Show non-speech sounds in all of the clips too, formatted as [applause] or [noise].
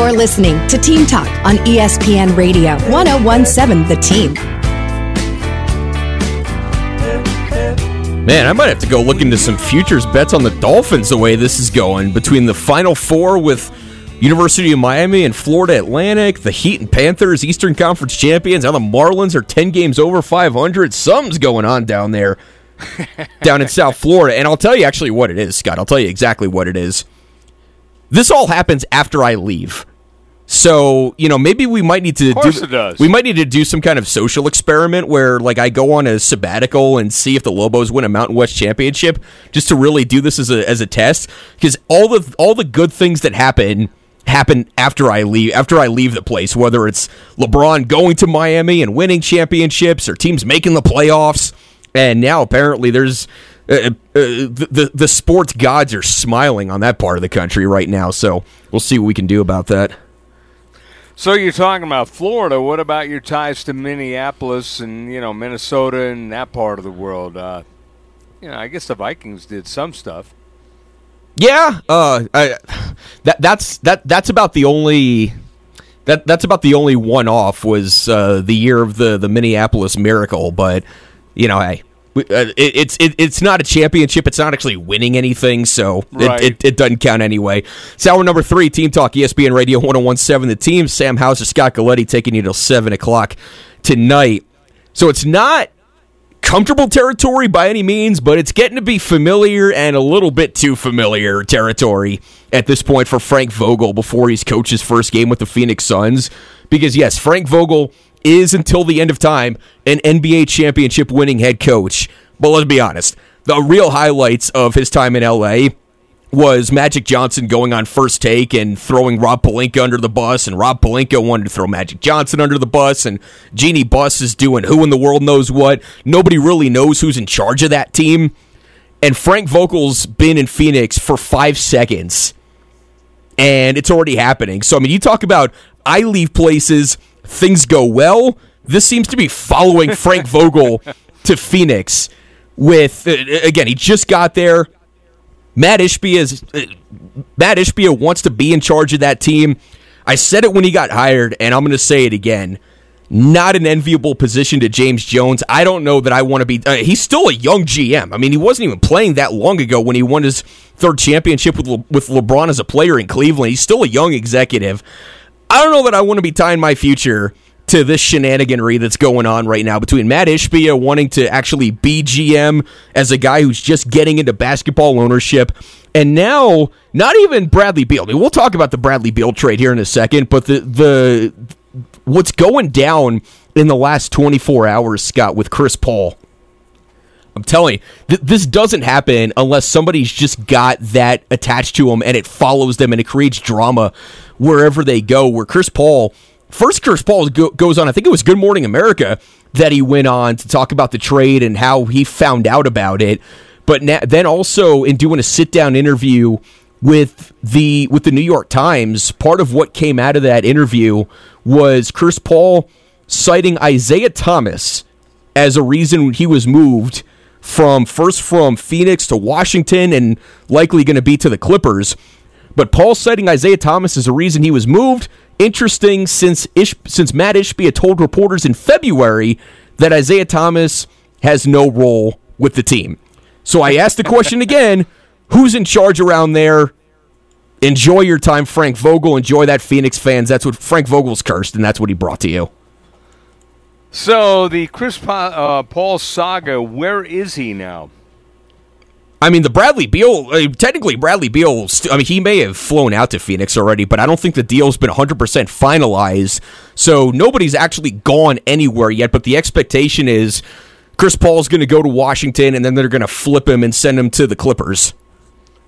You're listening to Team Talk on ESPN Radio 1017 The Team. Man, I might have to go look into some futures bets on the Dolphins the way this is going. Between the Final Four with University of Miami and Florida Atlantic, the Heat and Panthers, Eastern Conference champions. Now the Marlins are 10 games over 500. Something's going on down there, [laughs] down in South Florida. And I'll tell you actually what it is, Scott. I'll tell you exactly what it is. This all happens after I leave. So you know, maybe we might need to do. We might need to do some kind of social experiment where, like, I go on a sabbatical and see if the Lobos win a Mountain West championship, just to really do this as a as a test. Because all the all the good things that happen happen after I leave after I leave the place. Whether it's LeBron going to Miami and winning championships, or teams making the playoffs, and now apparently there's uh, uh, the, the the sports gods are smiling on that part of the country right now. So we'll see what we can do about that. So you're talking about Florida. What about your ties to Minneapolis and you know Minnesota and that part of the world? Uh, you know, I guess the Vikings did some stuff. Yeah, uh, I, that that's that that's about the only that that's about the only one off was uh, the year of the the Minneapolis Miracle. But you know, hey, Uh, it, it's it, it's not a championship. It's not actually winning anything, so right. it, it, it, doesn't count anyway. It's hour number three, Team Talk, ESPN Radio 1017. The team, Sam Hauser, Scott Galletti, taking you till 7 o'clock tonight. So it's not comfortable territory by any means, but it's getting to be familiar and a little bit too familiar territory at this point for Frank Vogel before he's coached his first game with the Phoenix Suns. Because, yes, Frank Vogel is until the end of time an NBA championship winning head coach. But let's be honest, the real highlights of his time in LA was Magic Johnson going on first take and throwing Rob Pelinka under the bus, and Rob Pelinka wanted to throw Magic Johnson under the bus, and Jeanie Buss is doing who in the world knows what. Nobody really knows who's in charge of that team. And Frank Vogel's been in Phoenix for five seconds, and it's already happening. So, I mean, you talk about I leave places – things go well. This seems to be following Frank [laughs] Vogel to Phoenix. With uh, again, he just got there. Matt Ishbia is uh, Matt Ishbia wants to be in charge of that team. I said it when he got hired, and I'm going to say it again. Not an enviable position to James Jones. I don't know that I want to be. Uh, he's still a young GM. I mean, he wasn't even playing that long ago when he won his third championship with Le- with LeBron as a player in Cleveland. He's still a young executive. I don't know that I want to be tying my future to this shenaniganry that's going on right now between Matt Ishbia wanting to actually be GM as a guy who's just getting into basketball ownership, and now not even Bradley Beal. I mean, we'll talk about the Bradley Beal trade here in a second, but the the what's going down in the last 24 hours, Scott, with Chris Paul. I'm telling you, th- this doesn't happen unless somebody's just got that attached to them and it follows them and it creates drama wherever they go. Where Chris Paul, first Chris Paul go, goes on, I think it was Good Morning America that he went on to talk about the trade and how he found out about it. But na- then also in doing a sit down interview with the with the New York Times, part of what came out of that interview was Chris Paul citing Isaiah Thomas as a reason he was moved from first from Phoenix to Washington and likely going to be to the Clippers. But Paul citing Isaiah Thomas as a reason he was moved. Interesting since Ish, since Matt Ishbia told reporters in February that Isaiah Thomas has no role with the team. So I asked the question [laughs] again who's in charge around there? Enjoy your time, Frank Vogel. Enjoy that, Phoenix fans. That's what Frank Vogel's cursed, and that's what he brought to you. So the Chris pa- uh, Paul saga, where is he now? I mean, the Bradley Beal, uh, technically, Bradley Beal, st- I mean, he may have flown out to Phoenix already, but I don't think the deal's been 100% finalized. So nobody's actually gone anywhere yet, but the expectation is Chris Paul's going to go to Washington and then they're going to flip him and send him to the Clippers.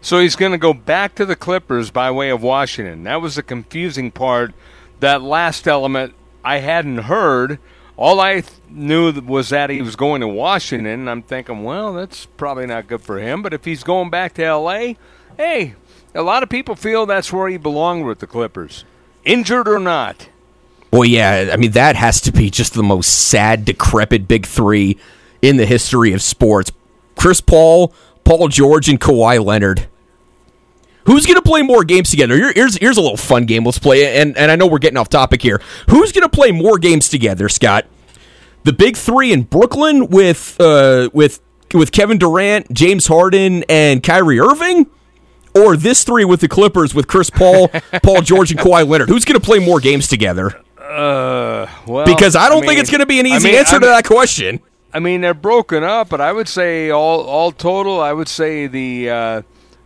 So he's going to go back to the Clippers by way of Washington. That was the confusing part. That last element I hadn't heard all I th- knew was that he was going to Washington. I'm thinking, well, that's probably not good for him. But if he's going back to L.A., hey, a lot of people feel that's where he belonged with the Clippers, injured or not. Well, yeah, I mean that has to be just the most sad, decrepit big three in the history of sports. Chris Paul, Paul George, and Kawhi Leonard. Who's going to play more games together? Here's here's a little fun game. Let's play. And and I know we're getting off topic here. Who's going to play more games together, Scott? The big three in Brooklyn with uh, with with Kevin Durant, James Harden, and Kyrie Irving, or this three with the Clippers with Chris Paul, [laughs] Paul George, and Kawhi Leonard. Who's going to play more games together? Uh, well, Because I don't mean- think it's going to be an I easy mean, answer I to that question. I mean, they're broken up, but I would say all all total, I would say the uh,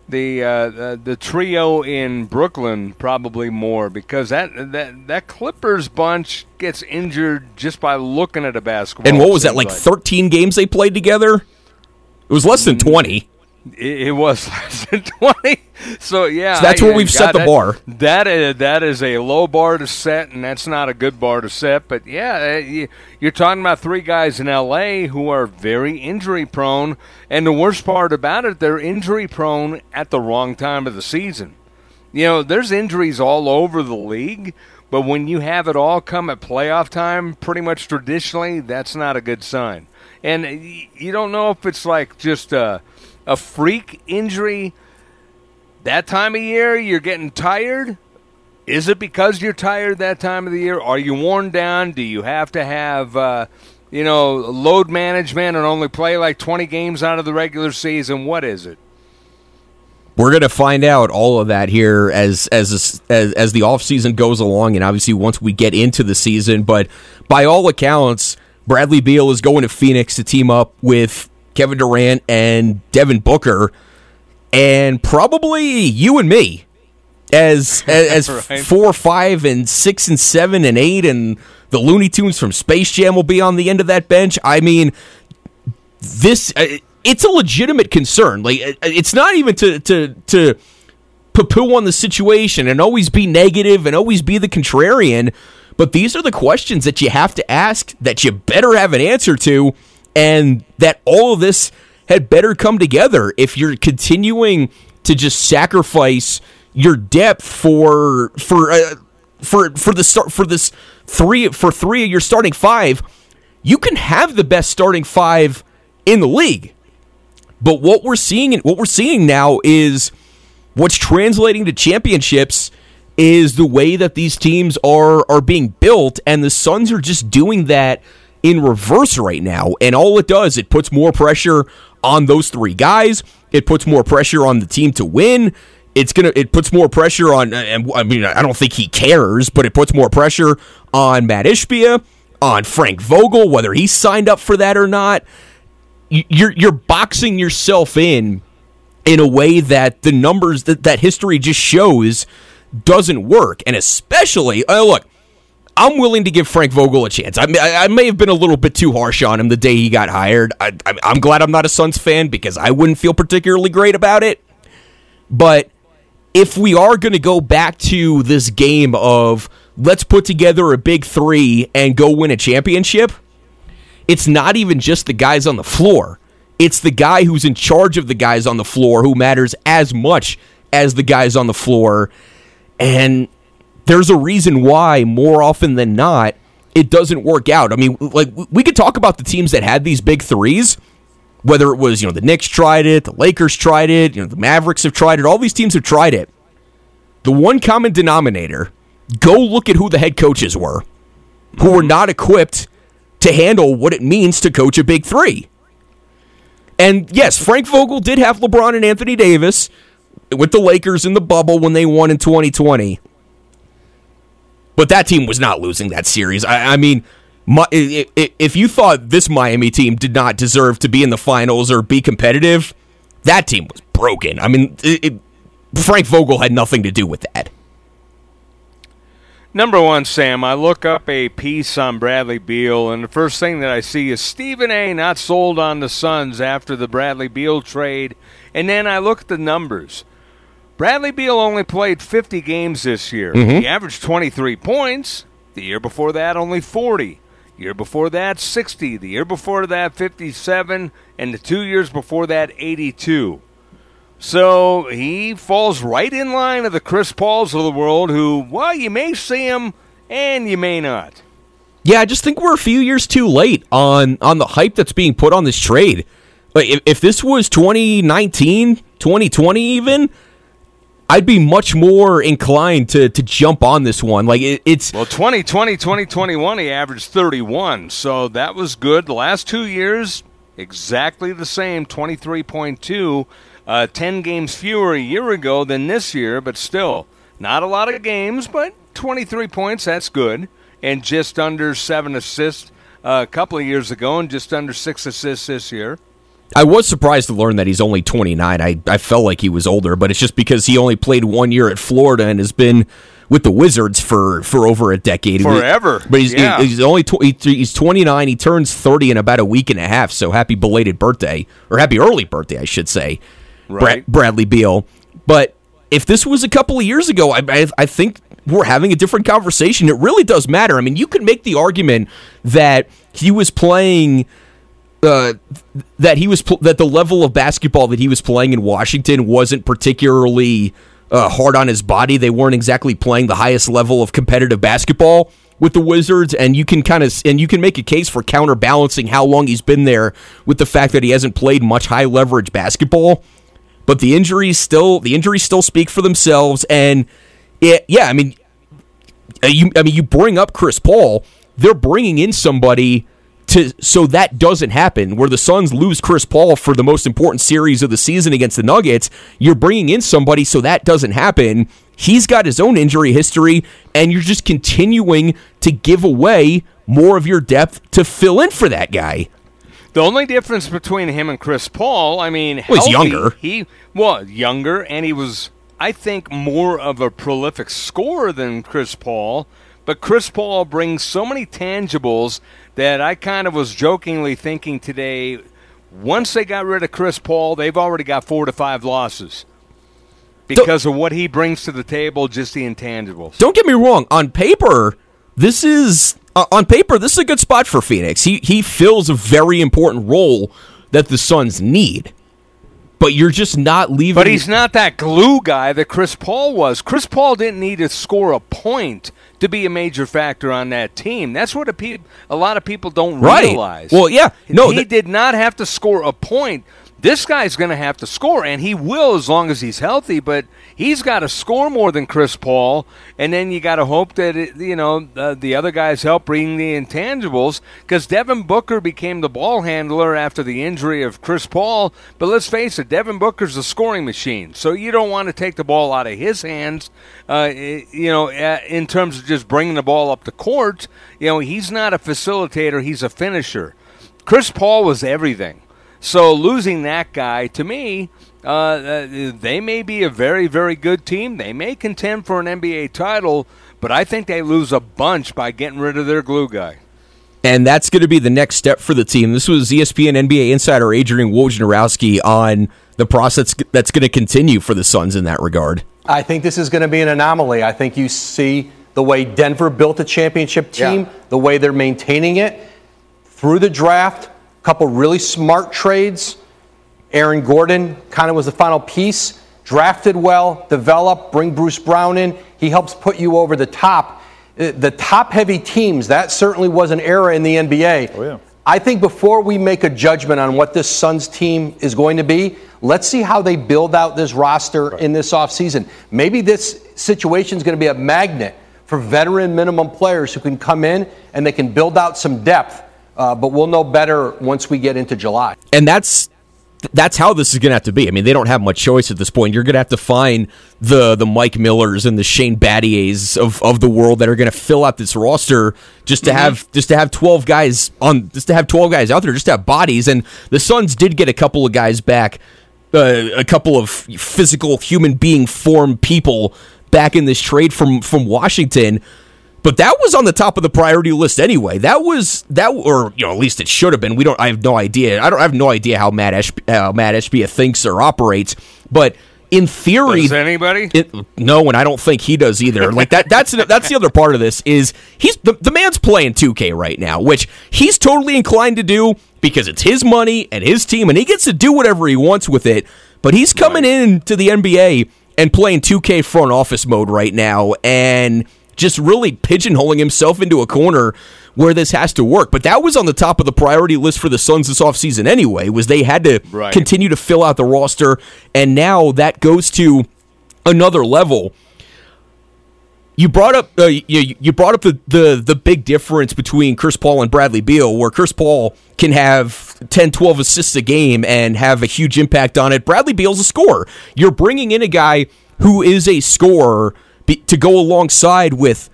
the uh, the trio in Brooklyn probably more because that that that Clippers bunch gets injured just by looking at a basketball. And what was that like? seems Thirteen games they played together. It was less than twenty. It, it was [laughs] less than twenty. So yeah, So that's I- where we've set God, the that- bar. That is that is a low bar to set, and that's not a good bar to set. But yeah, uh, you- you're talking about three guys in L.A. who are very injury prone, and the worst part about it, they're injury prone at the wrong time of the season. You know, there's injuries all over the league, but when you have it all come at playoff time, pretty much traditionally, that's not a good sign. And uh, you don't know if it's like just a, a freak injury that time of year, you're getting tired. Is it because you're tired that time of the year? Are you worn down? Do you have to have, uh, you know, load management and only play like 20 games out of the regular season? What is it? We're gonna find out all of that here as as as, as the off season goes along, and obviously once we get into the season. But by all accounts, Bradley Beal is going to Phoenix to team up with Kevin Durant and Devin Booker, and probably you and me as [laughs] as, Right. four, five, and six, and seven, and eight, and the Looney Tunes from Space Jam will be on the end of that bench. I mean, this uh, it's a legitimate concern. Like uh, it's not even to to to poo-poo on the situation and always be negative and always be the contrarian. But these are the questions that you have to ask that you better have an answer to, and that all of this had better come together if you're continuing to just sacrifice your depth for for uh, for for the start for this three for three of your starting five. You can have the best starting five in the league. But what we're seeing what we're seeing now is what's translating to championships is the way that these teams are are being built and the Suns are just doing that in reverse right now and all it does it puts more pressure on those three guys. It puts more pressure on the team to win. It's gonna it puts more pressure on and I mean I don't think he cares but it puts more pressure on Matt Ishbia on Frank Vogel whether he signed up for that or not. You- you're you're boxing yourself in in a way that the numbers that, that history just shows doesn't work. And especially, uh, look, I'm willing to give Frank Vogel a chance. I, may- I may have been a little bit too harsh on him the day he got hired. I, I'm glad I'm not a Suns fan because I wouldn't feel particularly great about it. But if we are going to go back to this game of let's put together a big three and go win a championship, it's not even just the guys on the floor. It's the guy who's in charge of the guys on the floor who matters as much as the guys on the floor. And there's a reason why, more often than not, it doesn't work out. I mean, like, we could talk about the teams that had these big threes, whether it was, you know, the Knicks tried it, the Lakers tried it, you know, the Mavericks have tried it, all these teams have tried it. The one common denominator, go look at who the head coaches were, who were not equipped to handle what it means to coach a big three. And yes, Frank Vogel did have LeBron and Anthony Davis with the Lakers in the bubble when they won in 2020. But that team was not losing that series. I, I mean, my, if you thought this Miami team did not deserve to be in the finals or be competitive, that team was broken. I mean, it, it, Frank Vogel had nothing to do with that. Number one, Sam, I look up a piece on Bradley Beal, and the first thing that I see is Stephen A. not sold on the Suns after the Bradley Beal trade. And then I look at the numbers. Bradley Beal only played 50 games this year. Mm-hmm. He averaged 23 points. The year before that, only 40. Year before that, 60. The year before that, 57. And the two years before that, 82. So he falls right in line of the Chris Pauls of the world who, well, you may see him and you may not. Yeah, I just think we're a few years too late on on the hype that's being put on this trade. Like if, if this was 2019, 2020 even, I'd be much more inclined to to jump on this one. Like it, it's well, 2020, 2021, he averaged 31, so that was good. The last two years, exactly the same, 23.2, uh, 10 games fewer a year ago than this year, but still not a lot of games, but 23 points, that's good, and just under seven assists uh, a couple of years ago, and just under six assists this year. I was surprised to learn that he's only 29. I, I felt like he was older, but it's just because he only played one year at Florida and has been with the Wizards for, for over a decade. Forever. But he's, yeah. he's only tw- he's 29. He turns 30 in about a week and a half. So happy belated birthday, or happy early birthday, I should say, right. Bradley Beal. But if this was a couple of years ago, I, I, I think we're having a different conversation. It really does matter. I mean, you could make the argument that he was playing – uh, that he was pl- that the level of basketball that he was playing in Washington wasn't particularly uh, hard on his body. They weren't exactly playing the highest level of competitive basketball with the Wizards, and you can kind of and you can make a case for counterbalancing how long he's been there with the fact that he hasn't played much high leverage basketball. But the injuries still the injuries still speak for themselves, and it, yeah, I mean, uh, you I mean you bring up Chris Paul, they're bringing in somebody to so that doesn't happen. Where the Suns lose Chris Paul for the most important series of the season against the Nuggets you're bringing in somebody so that doesn't happen. He's got his own injury history and you're just continuing to give away more of your depth to fill in for that guy. The only difference between him and Chris Paul I mean well, he's younger. He was younger and he was I think more of a prolific scorer than Chris Paul but Chris Paul brings so many tangibles that I kind of was jokingly thinking today. Once they got rid of Chris Paul, they've already got four to five losses because don't, of what he brings to the table, just the intangibles. Don't get me wrong. On paper, this is uh, on paper this is a good spot for Phoenix. He he fills a very important role that the Suns need but you're just not leaving. But he's not that glue guy that Chris Paul was. Chris Paul didn't need to score a point to be a major factor on that team. That's what a, pe- a lot of people don't right. realize. Well, yeah, no, he did not have to score a point this guy's going to have to score, and he will as long as he's healthy. But he's got to score more than Chris Paul, and then you got to hope that it, you know uh, the other guys help bring the intangibles. Because Devin Booker became the ball handler after the injury of Chris Paul. But let's face it, Devin Booker's a scoring machine, so you don't want to take the ball out of his hands. Uh, you know, in terms of just bringing the ball up the court, you know, he's not a facilitator; he's a finisher. Chris Paul was everything. So losing that guy, to me, uh, uh, they may be a very, very good team. They may contend for an NBA title, but I think they lose a bunch by getting rid of their glue guy. And that's going to be the next step for the team. This was ESPN NBA insider Adrian Wojnarowski on the process that's going to continue for the Suns in that regard. I think this is going to be an anomaly. I think you see the way Denver built a championship team, yeah. the way they're maintaining it through the draft couple really smart trades. Aaron Gordon kind of was the final piece. Drafted well, developed, bring Bruce Brown in. He helps put you over the top. Uh, the top heavy teams, that certainly was an era in the NBA. Oh, yeah. I think before we make a judgment on what this Suns team is going to be, let's see how they build out this roster right. in this offseason. Maybe this situation is going to be a magnet for veteran minimum players who can come in and they can build out some depth uh, but we'll know better once we get into July. And that's that's how this is going to have to be. I mean, they don't have much choice at this point. You're going to have to find the the Mike Millers and the Shane Battiers of, of the world that are going to fill out this roster just to mm-hmm. have just to have 12 guys on just to have 12 guys out there just to have bodies. And the Suns did get a couple of guys back, uh, a couple of physical human being form people back in this trade from from Washington. But that was on the top of the priority list anyway. That was that, or you know, at least it should have been. We don't. I have no idea. I don't I have no idea how Matt Esh, uh, Matt Ishbia thinks or operates. But in theory, does anybody? It, no, and I don't think he does either. Like that. That's that's the other part of this is he's the, the man's playing 2K right now, which he's totally inclined to do because it's his money and his team, and he gets to do whatever he wants with it. But he's coming right. in to the NBA and playing 2K front office mode right now, and just really pigeonholing himself into a corner where this has to work. But that was on the top of the priority list for the Suns this offseason anyway, was they had to right. continue to fill out the roster. And now that goes to another level. You brought up uh, you, you brought up the, the the big difference between Chris Paul and Bradley Beal, where Chris Paul can have 10, 12 assists a game and have a huge impact on it. Bradley Beal's a scorer. You're bringing in a guy who is a scorer be, to go alongside with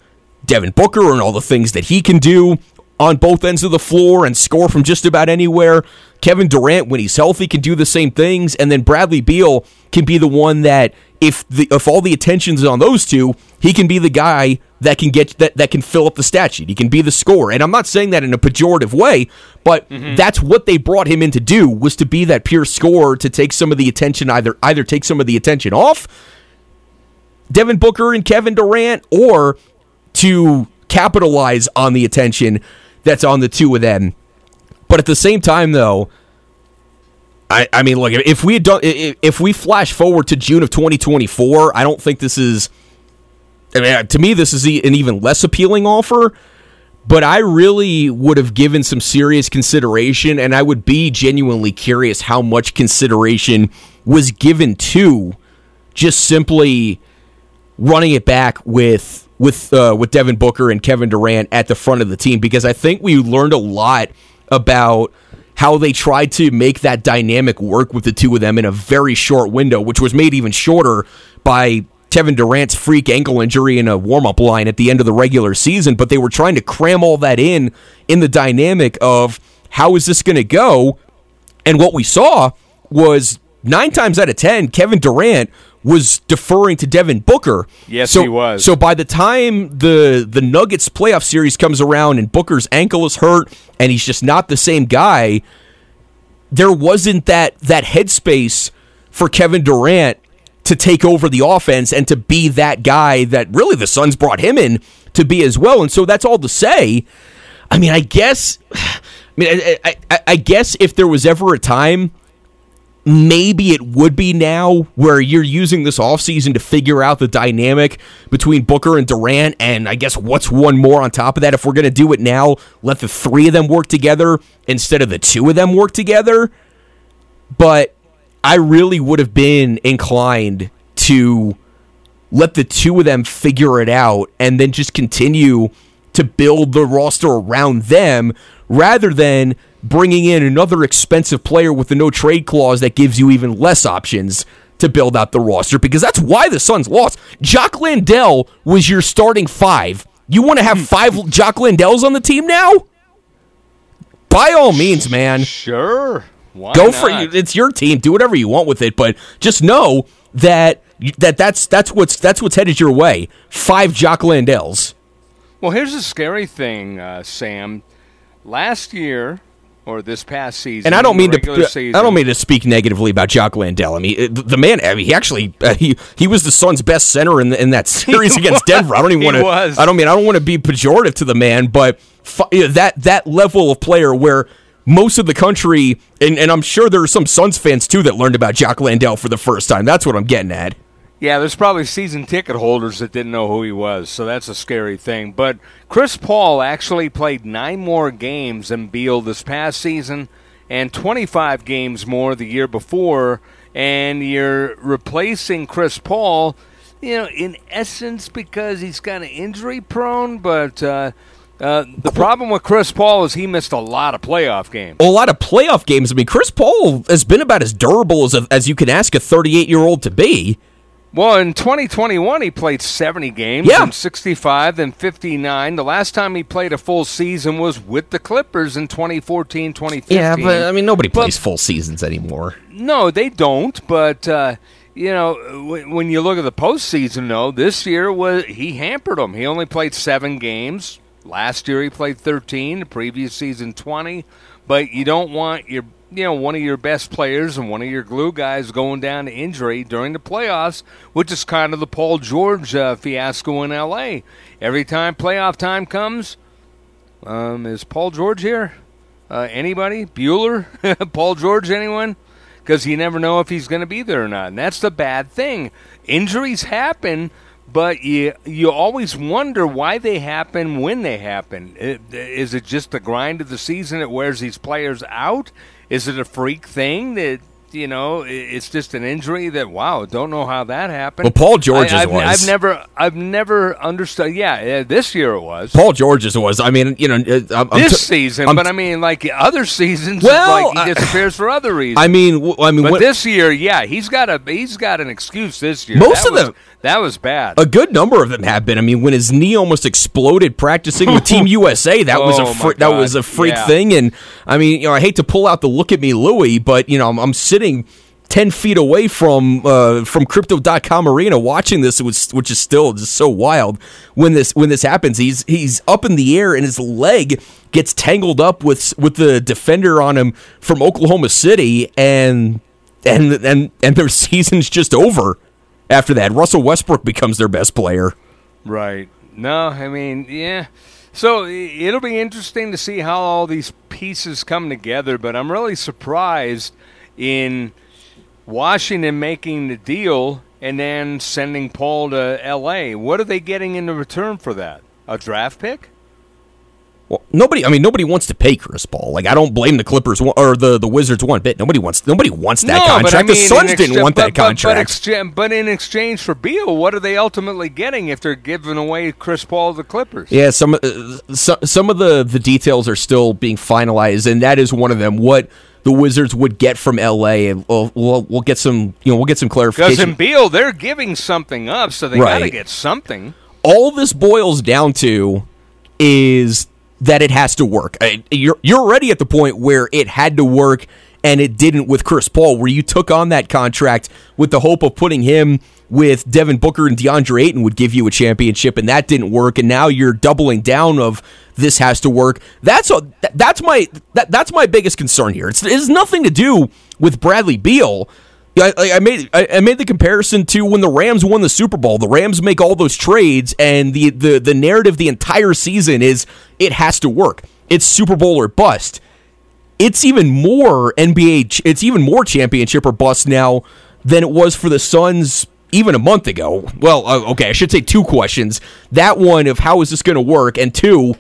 Devin Booker and all the things that he can do on both ends of the floor and score from just about anywhere. Kevin Durant, when he's healthy, can do the same things, and then Bradley Beal can be the one that, if the if all the attention's on those two, he can be the guy that can get that that can fill up the stat sheet. He can be the scorer, and I'm not saying that in a pejorative way, but mm-hmm. that's what they brought him in to do was to be that pure scorer to take some of the attention either either take some of the attention off Devin Booker and Kevin Durant, or to capitalize on the attention that's on the two of them. But at the same time, though, I, I mean, look, if we done, if we flash forward to June of 2024, I don't think this is. I mean, to me, this is an even less appealing offer. But I really would have given some serious consideration, and I would be genuinely curious how much consideration was given to just simply running it back with with uh, with Devin Booker and Kevin Durant at the front of the team because I think we learned a lot about how they tried to make that dynamic work with the two of them in a very short window, which was made even shorter by Kevin Durant's freak ankle injury in a warm up line at the end of the regular season. But they were trying to cram all that in in the dynamic of how is this going to go? And what we saw was nine times out of ten, Kevin Durant was deferring to Devin Booker. Yes, so, he was. So by the time the the Nuggets playoff series comes around and Booker's ankle is hurt and he's just not the same guy, there wasn't that that headspace for Kevin Durant to take over the offense and to be that guy that really the Suns brought him in to be as well. And so that's all to say. I mean, I guess. [sighs] I mean, I, I, I guess if there was ever a time maybe it would be now where you're using this offseason to figure out the dynamic between Booker and Durant and I guess what's one more on top of that. If we're going to do it now let the three of them work together instead of the two of them work together. But I really would have been inclined to let the two of them figure it out and then just continue to build the roster around them rather than bringing in another expensive player with the no trade clause that gives you even less options to build out the roster because that's why the Suns lost. Jock Landale was your starting five. You want to have five Jock Landales on the team now? By all means, man. Sure. Why Go not? for it. It's your team. Do whatever you want with it, but just know that that that's that's what's that's what's headed your way. Five Jock Landales. Well, here's the scary thing, uh, Sam. Last year, or this past season. And I don't mean to season. I don't mean to speak negatively about Jock Landale. I mean the man. I mean, he actually uh, he he was the Suns' best center in the, in that [laughs] series against Denver. I don't even want to. I don't mean I don't want to be pejorative to the man, but that that level of player where most of the country and, and I'm sure there are some Suns fans too that learned about Jock Landale for the first time. That's what I'm getting at. Yeah, there's probably season ticket holders that didn't know who he was, so that's a scary thing. But Chris Paul actually played nine more games than Beal this past season and 25 games more the year before, and you're replacing Chris Paul, you know, in essence because he's kind of injury prone, but. Uh, uh, the problem with Chris Paul is he missed a lot of playoff games. A lot of playoff games. I mean, Chris Paul has been about as durable as, a, as you can ask a 38 year old to be. Well, in 2021, he played 70 games, yeah. and 65, then 59. The last time he played a full season was with the Clippers in 2014, 2015. Yeah, but I mean, nobody but, plays full seasons anymore. No, they don't. But uh, you know, when you look at the postseason, though, this year was he hampered them. He only played seven games. Last year he played 13. The previous season 20. But you don't want your you know one of your best players and one of your glue guys going down to injury during the playoffs, which is kind of the Paul George uh, fiasco in L.A. Every time playoff time comes, um, is Paul George here? Uh, anybody? Bueller? [laughs] Paul George? Anyone? Because you never know if he's going to be there or not, and that's the bad thing. Injuries happen, but you you always wonder why they happen when they happen. Is it just the grind of the season that wears these players out? Is it a freak thing that you know, it's just an injury that wow, don't know how that happened. Well, Paul George's I, I've, was. I've never, I've never understood. Yeah, this year it was. Paul George's was. I mean, you know, uh, I'm, this t- season, I'm but I mean, like other seasons, Well, like he disappears for other [laughs] reasons. I mean, I mean, but what, this year, yeah, he's got a, he's got an excuse this year. Most that of was, them, that was bad. A good number of them have been. I mean, when his knee almost exploded practicing with Team [laughs] USA, that was Oh, a fr- that was a freak Yeah. thing. And I mean, you know, I hate to pull out the look at me, Louie, but you know, I'm, I'm sitting. 10 feet away from uh, from crypto.com arena watching this which is still just so wild when this when this happens he's he's up in the air and his leg gets tangled up with with the defender on him from Oklahoma City and and and and their [laughs] season's just over after that Russell Westbrook becomes their best player Right. No, I mean, yeah. So it'll be interesting to see how all these pieces come together, but I'm really surprised in Washington making the deal and then sending Paul to LA. What are they getting in return for that? A draft pick? Well, nobody. I mean, nobody wants to pay Chris Paul. Like, I don't blame the Clippers or the, the Wizards one bit. Nobody wants. Nobody wants that no, contract. I mean, the Suns in didn't want but, that contract. But, but, but in exchange for Beal, what are they ultimately getting if they're giving away Chris Paul to the Clippers? yeah, some uh, so, some of the the details are still being finalized, and that is one of them. What the Wizards would get from LA, and we'll, we'll, we'll get some. You know, we'll get some clarification. Because in Beal, they're giving something up, so they got to get something. all this boils down to is that it has to work. I- You're you're already at the point where it had to work and it didn't with Chris Paul, where you took on that contract with the hope of putting him with Devin Booker and DeAndre Ayton would give you a championship, and that didn't work. And now you're doubling down of this has to work. That's a, that's my that, that's my biggest concern here. It's, it has nothing to do with Bradley Beal. I, I made I made the comparison to when the Rams won the Super Bowl. The Rams make all those trades, and the, the the narrative the entire season is it has to work. It's Super Bowl or bust. It's even more NBA. It's even more championship or bust now than it was for the Suns even a month ago. Well, uh, okay, I should say two questions. That one of how is this going to work, and two,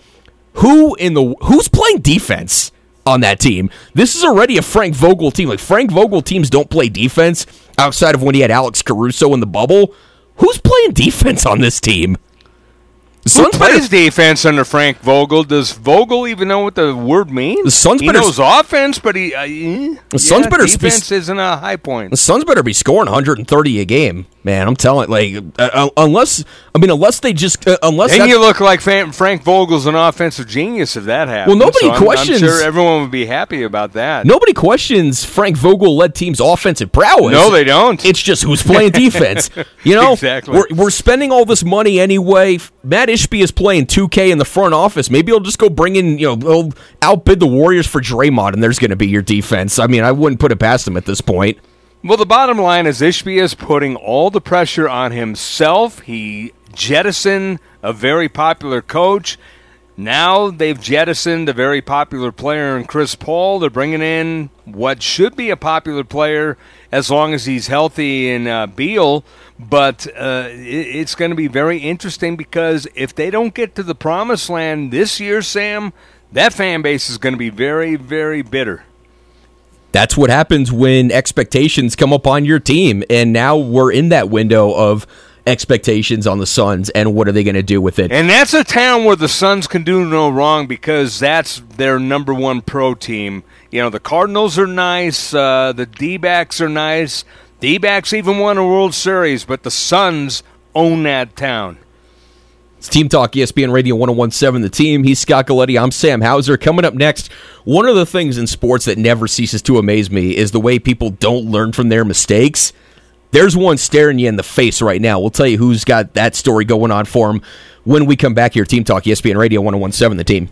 who in the who's playing defense on that team? This is already a Frank Vogel team. Like Frank Vogel teams don't play defense outside of when he had Alex Caruso in the bubble. Who's playing defense on this team? The Who Suns better- plays defense under Frank Vogel? Does Vogel even know what the word means? The Suns he better- knows offense, but he uh, eh, The Suns yeah, better spe- defense isn't a high point. The Suns better be scoring 130 a game, man. I'm telling, like, uh, uh, unless I mean, unless they just uh, unless And that- you look like Frank Vogel's an offensive genius if that happens. Well, nobody So I'm- questions- I'm sure everyone would be happy about that. nobody questions Frank Vogel led teams' offensive prowess. No, they don't. It's just who's playing [laughs] defense. You know, Exactly. We're, we're spending all this money anyway. Matt Ishbia is playing 2K in the front office. Maybe he'll just go bring in, you know, they'll outbid the Warriors for Draymond, and there's going to be your defense. I mean, I wouldn't put it past him at this point. Well, the bottom line is Ishbia is putting all the pressure on himself. He jettisoned a very popular coach. Now they've jettisoned a very popular player in Chris Paul. They're bringing in what should be a popular player as long as he's healthy in uh, Beal. But uh, it, it's going to be very interesting because if they don't get to the promised land this year, Sam, that fan base is going to be very, very bitter. That's what happens when expectations come up on your team. And now we're in that window of expectations on the Suns, and what are they going to do with it? And that's a town where the Suns can do no wrong because that's their number one pro team. You know, the Cardinals are nice, uh, the D backs are nice. D backs even won a World Series, but the Suns own that town. It's Team Talk, ESPN Radio 1017, the team. He's Scott Galletti. I'm Sam Hauser. Coming up next, one of the things in sports that never ceases to amaze me is the way people don't learn from their mistakes. There's one staring you in the face right now. We'll tell you who's got that story going on for him when we come back here. Team Talk, ESPN Radio 1017, the team.